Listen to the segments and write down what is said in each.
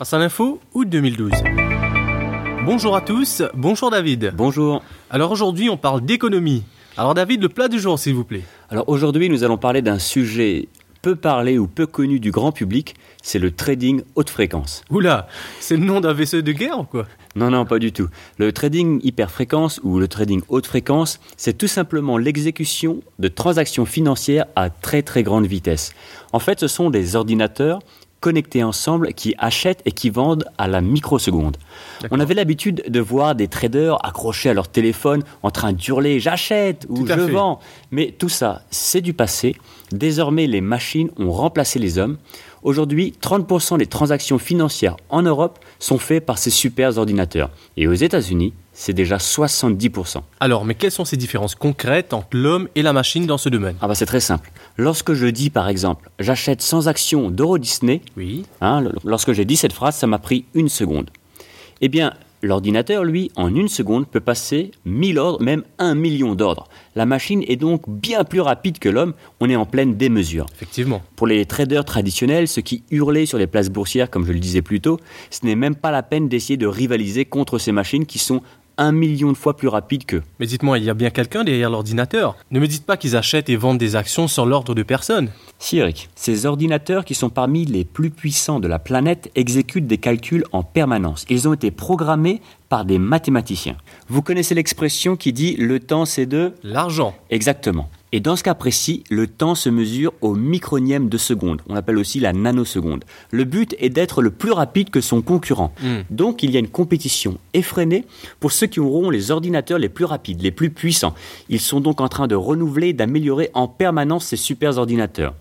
Face à l'info, août 2012. Bonjour à tous, bonjour David. Bonjour. Alors aujourd'hui, on parle d'économie. Alors David, le plat du jour, s'il vous plaît. Alors aujourd'hui, nous allons parler d'un sujet peu parlé ou peu connu du grand public, c'est le trading haute fréquence. Oula, c'est le nom d'un vaisseau de guerre ou quoi? Non, non, pas du tout. Le trading hyper fréquence ou le trading haute fréquence, c'est tout simplement l'exécution de transactions financières à très très grande vitesse. En fait, ce sont des ordinateurs connectés ensemble qui achètent et qui vendent à la microseconde. On avait l'habitude de voir des traders accrochés à leur téléphone en train d'hurler j'achète ou je vends. Mais tout ça, c'est du passé. Désormais, les machines ont remplacé les hommes. Aujourd'hui, 30% des transactions financières en Europe sont faites par ces super ordinateurs. Et aux États-Unis, c'est déjà 70%. Alors, mais quelles sont ces différences concrètes entre l'homme et la machine dans ce domaine? Ah bah c'est très simple. Lorsque je dis par exemple, j'achète sans action d'Euro Disney, oui. Hein, lorsque j'ai dit cette phrase, ça m'a pris une seconde. Eh bien, L'ordinateur, lui, en une seconde, peut passer 1000 ordres, même un million d'ordres. La machine est donc bien plus rapide que l'homme, on est en pleine démesure. Effectivement. Pour les traders traditionnels, ceux qui hurlaient sur les places boursières, comme je le disais plus tôt, ce n'est même pas la peine d'essayer de rivaliser contre ces machines qui sont un million de fois plus rapide qu'eux. Mais dites-moi, il y a bien quelqu'un derrière l'ordinateur. Ne me dites pas qu'ils achètent et vendent des actions sans l'ordre de personne. Si, Eric. Ces ordinateurs qui sont parmi les plus puissants de la planète exécutent des calculs en permanence. Ils ont été programmés par des mathématiciens. Vous connaissez l'expression qui dit le temps c'est de l'argent. Exactement. Et dans ce cas précis, le temps se mesure au micronième de seconde. On l'appelle aussi la nanoseconde. Le but est d'être le plus rapide que son concurrent. Hmm. Donc il y a une compétition effrénée pour ceux qui auront les ordinateurs les plus rapides, les plus puissants. Ils sont donc en train de renouveler, d'améliorer en permanence ces super ordinateurs.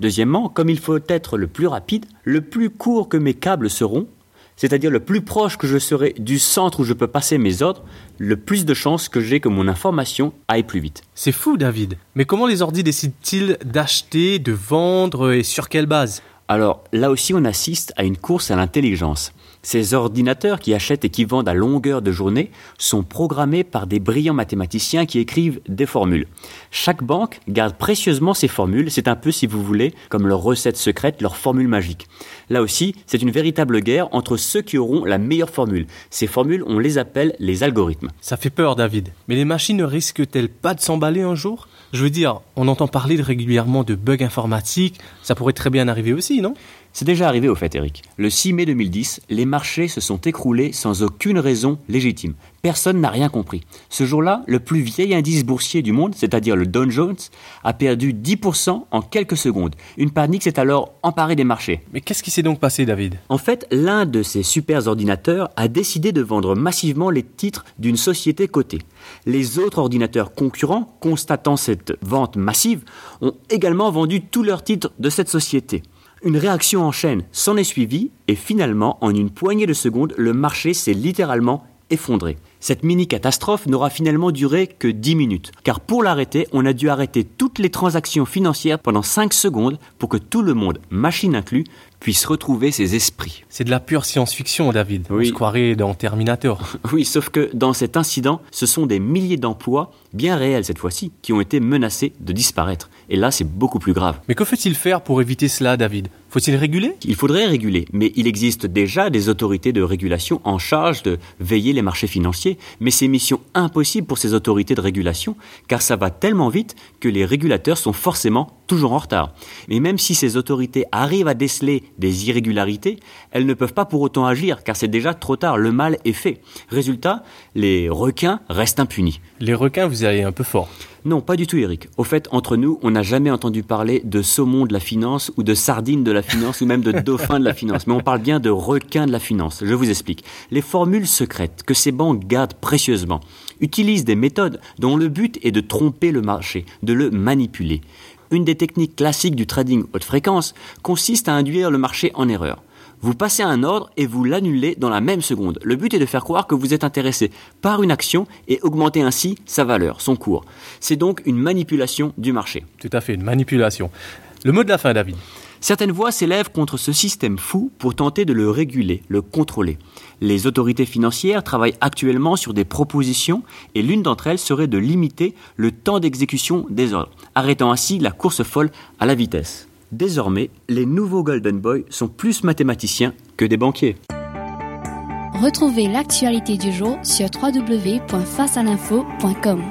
Deuxièmement, comme il faut être le plus rapide, le plus court que mes câbles seront, c'est-à-dire le plus proche que je serai du centre où je peux passer mes ordres, le plus de chances que j'ai que mon information aille plus vite. C'est fou, David. Mais comment les ordis décident-ils d'acheter, de vendre et sur quelle base? Alors là aussi, on assiste à une course à l'intelligence. Ces ordinateurs qui achètent et qui vendent à longueur de journée sont programmés par des brillants mathématiciens qui écrivent des formules. Chaque banque garde précieusement ces formules, c'est un peu si vous voulez comme leur recette secrète, leur formule magique. Là aussi, c'est une véritable guerre entre ceux qui auront la meilleure formule. Ces formules, on les appelle les algorithmes. Ça fait peur David, mais les machines ne risquent-elles pas de s'emballer un jour? Je veux dire, on entend parler régulièrement de bugs informatiques, ça pourrait très bien arriver aussi, non? C'est déjà arrivé au fait, Eric. Le 6 mai 2010, les marchés se sont écroulés sans aucune raison légitime. Personne n'a rien compris. Ce jour-là, le plus vieil indice boursier du monde, c'est-à-dire le Dow Jones, a perdu 10% en quelques secondes. Une panique s'est alors emparée des marchés. Mais qu'est-ce qui s'est donc passé, David? En fait, l'un de ces super ordinateurs a décidé de vendre massivement les titres d'une société cotée. Les autres ordinateurs concurrents, constatant cette vente massive, ont également vendu tous leurs titres de cette société. Une réaction en chaîne s'en est suivie et finalement, en une poignée de secondes, le marché s'est littéralement effondré. Cette mini-catastrophe n'aura finalement duré que 10 minutes, car pour l'arrêter, on a dû arrêter toutes les transactions financières pendant 5 secondes pour que tout le monde, machine inclus, puisse retrouver ses esprits. C'est de la pure science-fiction, David. Oui. On se croirait dans Terminator. Oui, sauf que dans cet incident, ce sont des milliers d'emplois, bien réels cette fois-ci, qui ont été menacés de disparaître. Et là, c'est beaucoup plus grave. Mais que faut-il faire pour éviter cela, David? Faut-il réguler? Il faudrait réguler, mais il existe déjà des autorités de régulation en charge de veiller les marchés financiers, mais c'est mission impossible pour ces autorités de régulation, car ça va tellement vite que les régulateurs sont forcément toujours en retard. Mais même si ces autorités arrivent à déceler des irrégularités, elles ne peuvent pas pour autant agir, car c'est déjà trop tard, le mal est fait. Résultat, les requins restent impunis. Les requins, vous allez un peu fort. Non, pas du tout, Eric. Au fait, entre nous, on n'a jamais entendu parler de saumon de la finance ou de sardine de la finance ou même de dauphin de la finance. Mais on parle bien de requin de la finance. Je vous explique. Les formules secrètes que ces banques gardent précieusement utilisent des méthodes dont le but est de tromper le marché, de le manipuler. Une des techniques classiques du trading haute fréquence consiste à induire le marché en erreur. Vous passez un ordre et vous l'annulez dans la même seconde. Le but est de faire croire que vous êtes intéressé par une action et augmenter ainsi sa valeur, son cours. C'est donc une manipulation du marché. Tout à fait, une manipulation. Le mot de la fin, David. Certaines voix s'élèvent contre ce système fou pour tenter de le réguler, le contrôler. Les autorités financières travaillent actuellement sur des propositions et l'une d'entre elles serait de limiter le temps d'exécution des ordres, arrêtant ainsi la course folle à la vitesse. Désormais, les nouveaux Golden Boy sont plus mathématiciens que des banquiers. Retrouvez l'actualité du jour sur www.facealinfo.com.